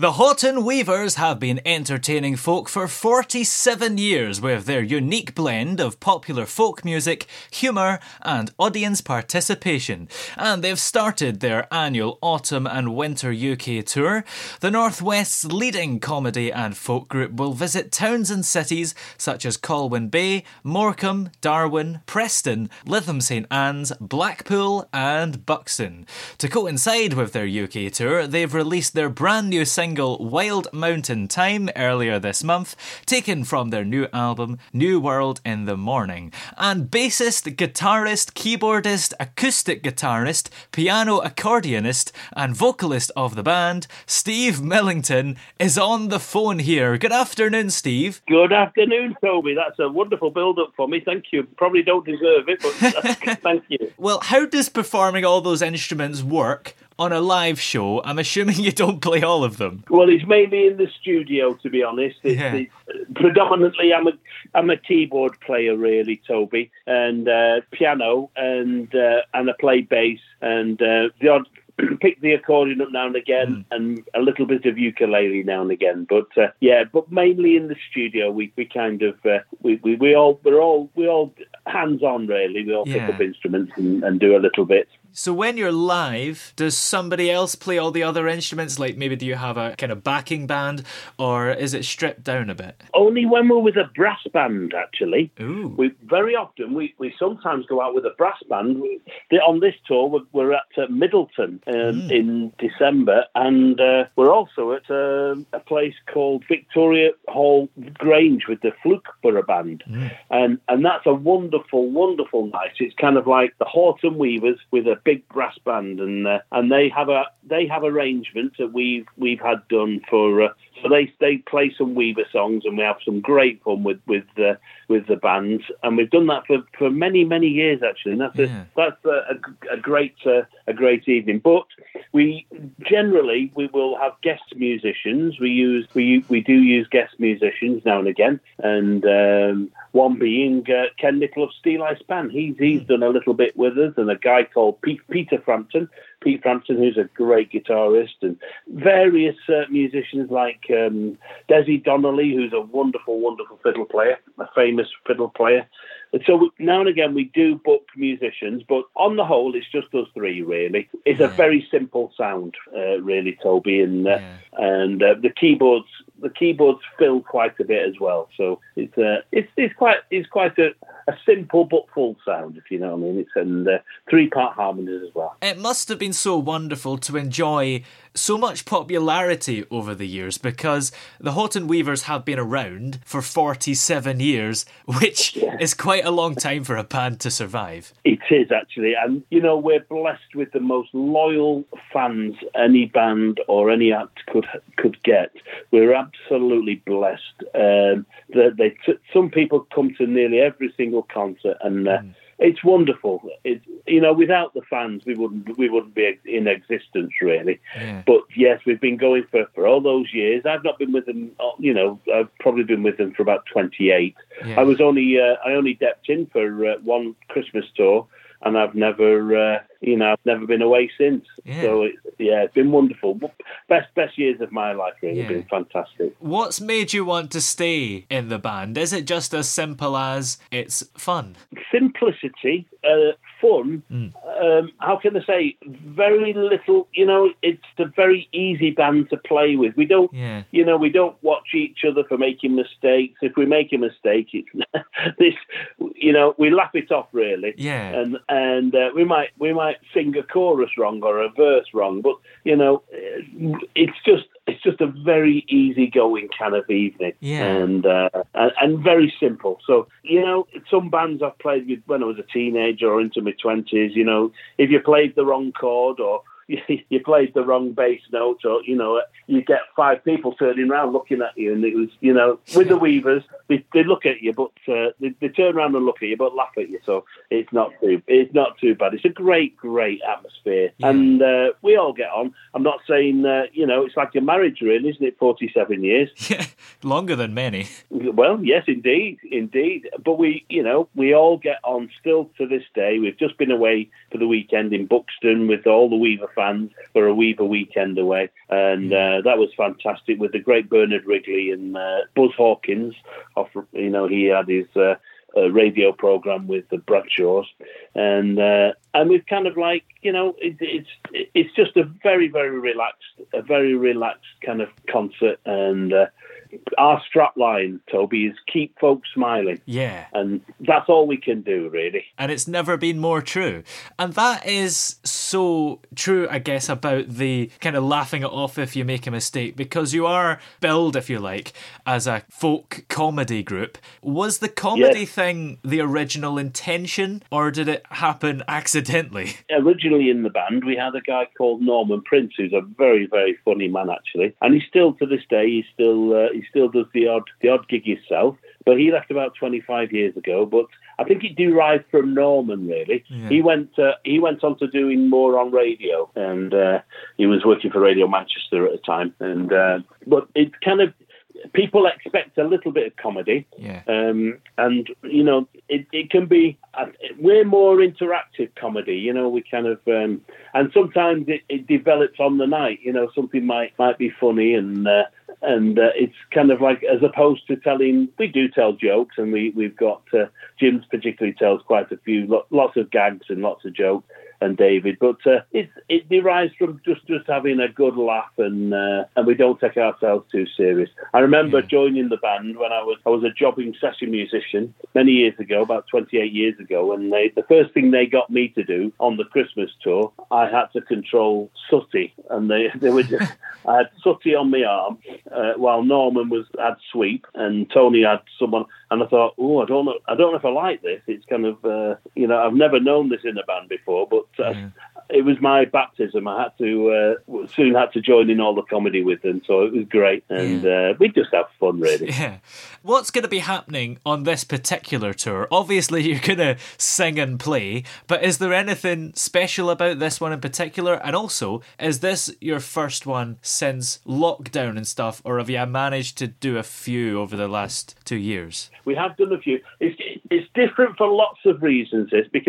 The Houghton Weavers have been entertaining folk for 47 years with their unique blend of popular folk music, humour, and audience participation. And they've started their annual Autumn and Winter UK tour. The Northwest's leading comedy and folk group will visit towns and cities such as Colwyn Bay, Morecambe, Darwen, Preston, Lytham St Anne's, Blackpool, and Buxton. To coincide with their UK tour, they've released their brand new single single Wild Mountain Thyme earlier this month, taken from their new album New World in the Morning. And bassist, guitarist, keyboardist, acoustic guitarist, piano accordionist, and vocalist of the band, Steve Millington, is on the phone here. Good afternoon, Steve. Good afternoon, Toby. That's a wonderful build up for me. Thank you. Probably don't deserve it, but thank you. Well, how does performing all those instruments work? On a live show. I'm assuming you don't play all of them. Well, it's mainly in the studio, to be honest. It's, Yeah. it's, predominantly, I'm a I'm a keyboard player, really, Toby, and uh, piano, and uh, and I play bass, and uh, the odd. Pick the accordion up now and again, and a little bit of ukulele now and again. But uh, yeah, but mainly in the studio, we, we kind of uh, we, we we all we're all we all hands on really. We all Yeah. pick up instruments and, and do a little bit. So when you're live, does somebody else play all the other instruments? Like maybe do you have a kind of backing band, or is it stripped down a bit? Only when we're with a brass band, actually. Ooh. We very often we, we sometimes go out with a brass band. We, on this tour, we're, we're at uh, Middleton um, in December, and uh, we're also at um a place called Victoria Hall Grange with the Flookburgh Band, and and that's a wonderful, wonderful night. It's kind of like the Houghton Weavers with a big brass band, and uh, and they have a they have arrangements that we've we've had done for. Uh, so they they play some Weaver songs, and we have some great fun with with uh, with the bands, and we've done that for, for many many years actually. And that's Yeah. a that's a, a, a great uh, a great evening. But we generally we will have guest musicians. We use we we do use guest musicians now and again, and um, one being uh, Ken Nicol of Steeleye Span. He's he's done a little bit with us, and a guy called Peter Frampton. Pete Frampton, who's a great guitarist, and various uh, musicians like um, Desi Donnelly, who's a wonderful, wonderful fiddle player, a famous fiddle player. And so now and again we do book musicians, but on the whole, it's just us three really. It's a very simple sound, uh, really, Toby, and uh, Yeah. and uh, the keyboards the keyboards fill quite a bit as well. So it's uh, it's it's quite it's quite a, a simple but full sound, if you know what I mean. It's and uh, three part harmonies as well. It must have been so wonderful to enjoy so much popularity over the years because the Houghton Weavers have been around for 47 years, which is quite a long time for a band to survive. It is actually, and you know we're blessed with the most loyal fans any band or any act could could get. We're absolutely blessed. Um, that they t- some people come to nearly every single concert, and uh, it's wonderful. It's you know without the fans we wouldn't we wouldn't be in existence really. Yeah. But yes, we've been going for, for all those years. I've not been with them, uh, you know, I've probably been with them for about 28. Yeah. I was only, uh, I only depped in for uh, one Christmas tour and I've never, uh, you know, I've never been away since. Yeah. So it, yeah, it's been wonderful. Best best years of my life. Really, Yeah. been fantastic. What's made you want to stay in the band? Is it just as simple as it's fun? simplicity, uh, fun. Um, how can I say? Very little. You know, it's a very easy band to play with. We don't. Yeah. You know, we don't watch each other for making mistakes. If we make a mistake, it's this. You know, we laugh it off really. Yeah. And and uh, we might we might sing a chorus wrong or a verse wrong, but you know, it's just it's just a very easygoing kind of evening. Yeah. And uh, and, and very simple. So you know, some bands I've played with when I was a teenager or into my twenties. You know, if you played the wrong chord or you played the wrong bass note, or you know, you get five people turning around looking at you, and it was, you know, with the Weavers, they, they look at you, but uh, they, they turn around and look at you, but laugh at you. So it's not too, it's not too bad. It's a great, great atmosphere, Yeah. and uh, we all get on. I'm not saying, uh, you know, it's like a marriage, really, isn't it? Forty-seven years. Yeah. Longer than many. Well, yes, indeed, indeed. But we, you know, we all get on still to this day. We've just been away for the weekend in Buxton with all the Weaver fans for a Weaver weekend away, and uh, that was fantastic with the great Bernard Wrigley and uh, Buzz Hawkins. Off, you know, he had his. Uh, uh, radio program with the Bradshaws, and uh, and we've kind of like you know it, it's it's just a very very relaxed a very relaxed kind of concert, and our strapline, Toby, is keep folks smiling, Yeah. and that's all we can do really. and it's never been more true. And that is so true, I guess, about the kind of laughing it off if you make a mistake, because you are billed, if you like, as a folk comedy group. Was the comedy Yes. thing the original intention, or did it happen accidentally? originally in the band, we had a guy called Norman Prince, who's a very, very funny man actually, and he still to this day he still uh, he still does the odd the odd gig himself. But he left about 25 years ago. But I think it derived from Norman really. He went uh, he went on to doing more on radio, and uh, he was working for Radio Manchester at the time. And uh, but it kind of people expect a little bit of comedy. Yeah. Um, and you know, it, it can be uh, we're more interactive comedy. You know, we kind of um, and sometimes it, it develops on the night. You know, something might might be funny and. Uh, and uh, it's kind of like as opposed to telling we do tell jokes and we we've got uh, Jim's particularly tells quite a few lo- lots of gags and lots of jokes and David but uh, it it derives from just just having a good laugh and uh, and we don't take ourselves too serious I remember joining the band when I was I was a jobbing session musician many years ago about 28 years ago and they the first thing they got me to do on the Christmas tour I had to control Sooty and they they were just I had Sooty on my arm uh, while Norman was had sweep and Tony had someone, and I thought, oh, I don't know, I don't know if I like this. It's kind of, uh, you know, I've never known this in a band before, but uh, it was my baptism. I had to uh, soon had to join in all the comedy with them, so it was great, and uh, we just have fun really. Yeah. What's going to be happening on this particular tour? Obviously, you're going to sing and play, but is there anything special about this one in particular? And also, is this your first one since lockdown and stuff, or have you managed to do a few over the last two years? We have done a few. It's it's different for lots of reasons. This because.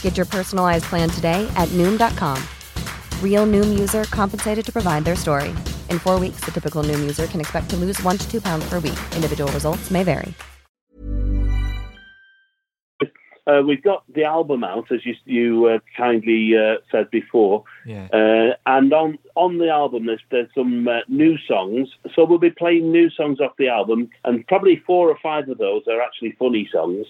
Get your personalized plan today at Noom.com. Real Noom user compensated to provide their story. In four weeks, the typical Noom user can expect to lose one to two pounds per week. Individual results may vary. Uh, we've got the album out, as you, you uh, kindly uh, said before, Yeah. uh, and on on the album there's there's some uh, new songs. So we'll be playing new songs off the album, and probably four or five of those are actually funny songs.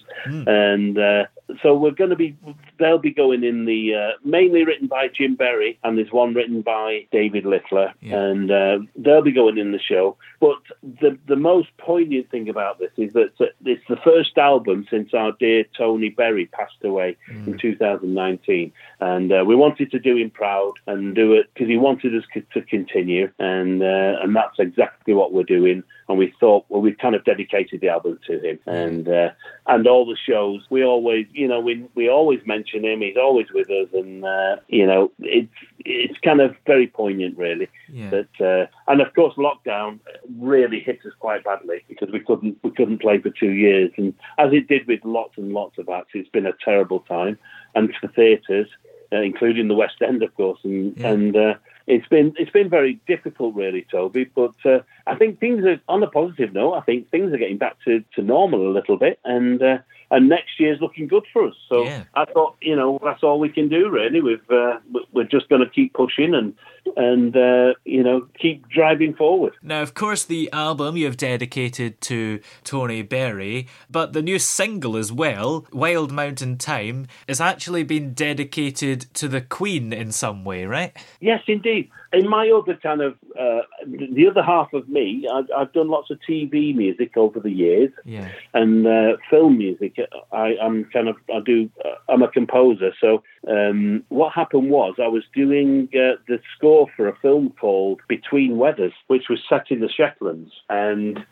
And uh, so we're going to be they'll be going in the uh, mainly written by Jim Berry, and there's one written by David Littler, and uh, they'll be going in the show. But the the most poignant thing about this is that it's the first album since our dear Tony Berry passed away in 2019, and uh, we wanted to do him proud and do it because he wanted us to continue, and uh, and that's exactly what we're doing. And we thought, well, we've kind of dedicated the album to him, and uh, and all the shows. We always, you know, we we always mention him. He's always with us, and uh, you know, it's it's kind of very poignant, really. Yeah. That uh, and of course, lockdown really hit us quite badly because we couldn't we couldn't play for two years, and as it did with lots and lots of acts, it's been a terrible time, and for theatres, uh, including the West End, of course, and Yeah. and. Uh, it's been it's been very difficult, really, Toby. But uh, I think things are on a positive note. I think things are getting back to, to normal a little bit, and uh, and next year's looking good for us. So Yeah. I thought, you know, that's all we can do, really. We've uh, we're just going to keep pushing and and uh, you know keep driving forward. Now, of course, the album you've dedicated to Tony Berry, but the new single as well, Wild Mountain Thyme, has actually been dedicated to the Queen in some way, right? Yes, indeed. In my other kind of uh, the other half of me, I've, I've done lots of TV music over the years. Yeah. and uh, film music. I, I'm kind of I do uh, I'm a composer. So um, what happened was I was doing uh, the score for a film called Between Weathers, which was set in the Shetlands, and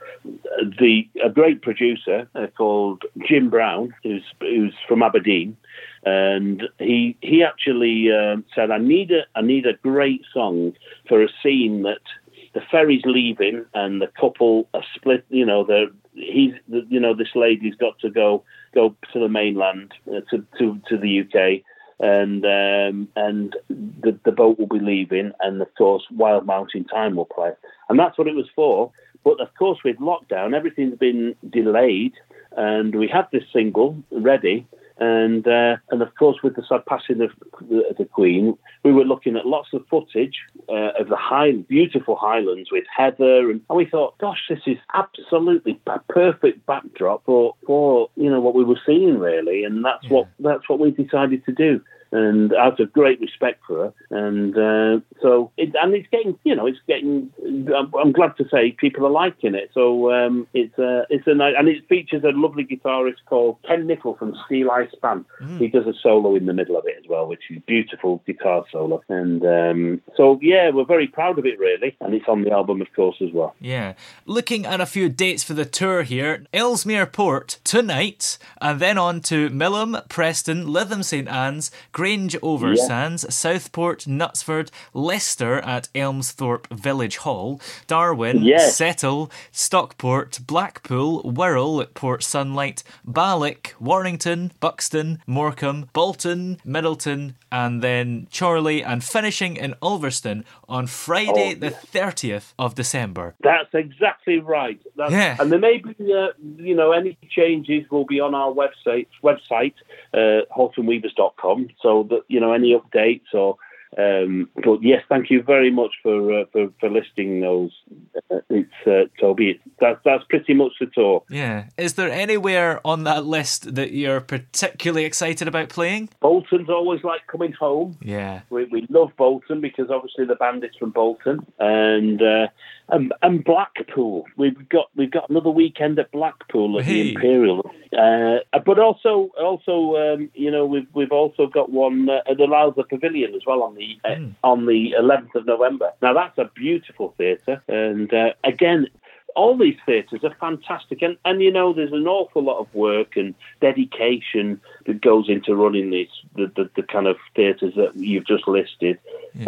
the a great producer uh, called Jim Brown, who's who's from Aberdeen. And he he actually um said, "I need a I need a great song for a scene that the ferry's leaving and the couple are split. You know, the he's you know this lady's got to go go to the mainland uh, to to to the UK. And um, and the the boat will be leaving, and of course, Wild Mountain Thyme will play, and that's what it was for. But of course, with lockdown, everything's been delayed, and we had this single ready, and uh, and of course, with the sad passing of the, the Queen, we were looking at lots of footage uh, of the high, beautiful Highlands with heather, and, and we thought, gosh, this is absolutely a perfect backdrop for for you know what we were seeing really, and that's what that's what we decided to do. And out of great respect for her, and uh, so it, and it's getting, you know, it's getting. I'm, I'm glad to say people are liking it. So um, it's a, it's a nice, and it features a lovely guitarist called Ken Nicol from Steeleye Span. He does a solo in the middle of it as well, which is beautiful guitar solo. And um, so yeah, we're very proud of it really, and it's on the album of course as well. Yeah. Looking at a few dates for the tour here Ellesmere Port tonight, and then on to Millom, Preston, Lytham St Anne's, Grange over Sands, Southport, Knutsford, Leicester at Elmesthorpe Village Hall, Darwen, Yes. Settle, Stockport, Blackpool, Wirral at Port Sunlight, Ballock, Warrington, Buxton, Morecambe, Bolton, Middleton, and then Chorley, and finishing in Ulverston on Friday, Oh, the 30th of December. That's exactly right. That's, Yeah. And there may be, uh, you know, any changes will be on our website, website, uh, houghtonweavers.com. So that you know any updates or. Um, but yes, thank you very much for uh, for, for listing those. Uh, it's uh, Toby. That's that's pretty much the tour. Yeah. Is there anywhere on that list that you're particularly excited about playing? Bolton's always like coming home. Yeah. We, we love Bolton because obviously the band is from Bolton, and uh, and, and Blackpool. We've got we've got another weekend at Blackpool at Hey. the Imperial. Uh, but also also um, you know we've we've also got one uh, at the Lowther Pavilion as well on the uh, on the 11th of November. Now that's a beautiful theatre, and uh, again. All these theatres are fantastic, and, and you know there's an awful lot of work and dedication that goes into running these the, the, the kind of theatres that you've just listed,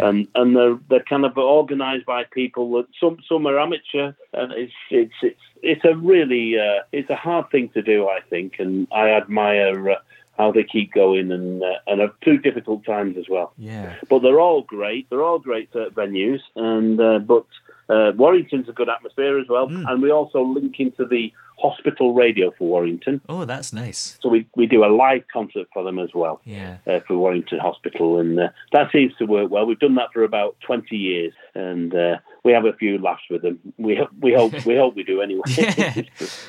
and and they're they're kind of organised by people that some some are amateur, and it's it's it's it's a really uh, it's a hard thing to do, I think, and I admire. Uh, how they keep going and uh, and have two difficult times as well. Yeah. But they're all great. They're all great uh, venues, and uh, but uh, Warrington's a good atmosphere as well. And we also link into the hospital radio for Warrington, Oh, that's nice. so we we do a live concert for them as well Yeah. uh, for Warrington Hospital, and uh, that seems to work well. We've done that for about twenty years, and uh, we have a few laughs with them. We we hope we hope we do anyway. Yeah.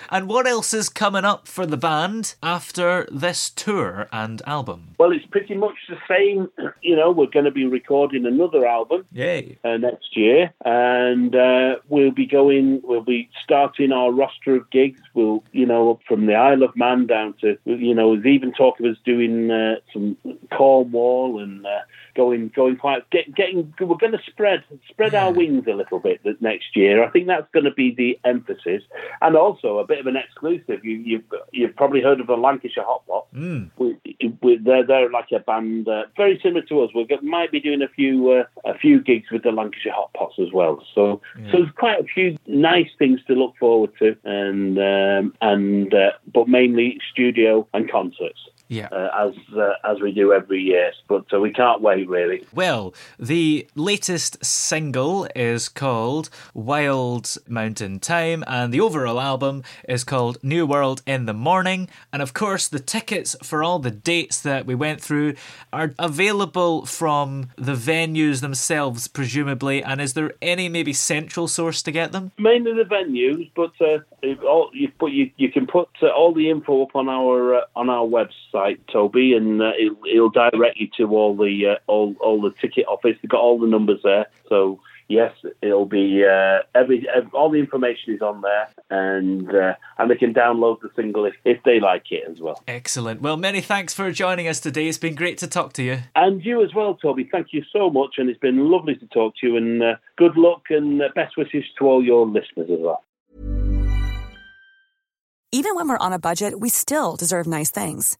And what else is coming up for the band after this tour and album? Well, it's pretty much the same. You know, we're going to be recording another album Yay. uh, next year, and uh, we'll be going. We'll be starting our roster of gigs. We'll, you know, up from the Isle of Man down to, you know, there's even talk of us doing uh, some Cornwall and uh, going, going quite, get, getting. We're going to spread spread our wings a little bit next year. I think that's going to be the emphasis, and also a bit of an exclusive. You, you've you've probably heard of the Lancashire Hot Pot. Mm. We, we, they're they're like a band uh, very similar to us. We might be doing a few uh, a few gigs with the Lancashire Hot Pots as well. So so there's quite a few nice things to look forward to, and um, and uh, but mainly studio and concerts. Yeah. Uh, as uh, as we do every year, but uh, we can't wait really. Well, the latest single is called Wild Mountain Thyme, and the overall album is called New World in the Morning. And of course, the tickets for all the dates that we went through are available from the venues themselves, presumably. And is there any maybe central source to get them? mainly the venues, but uh, all, you put you, you can put uh, all the info up on our uh, on our website, Toby, and uh, it'll, it'll direct you to all the uh, all all the ticket office. They've got all the numbers there, so yes, it'll be uh, every, ev all the information is on there, and uh, and they can download the single if, if they like it as well. Excellent. Well, many thanks for joining us today. It's been great to talk to you. And you as well, Toby. Thank you so much, and it's been lovely to talk to you. And uh, good luck and uh, best wishes to all your listeners as well. Even when we're on a budget, we still deserve nice things.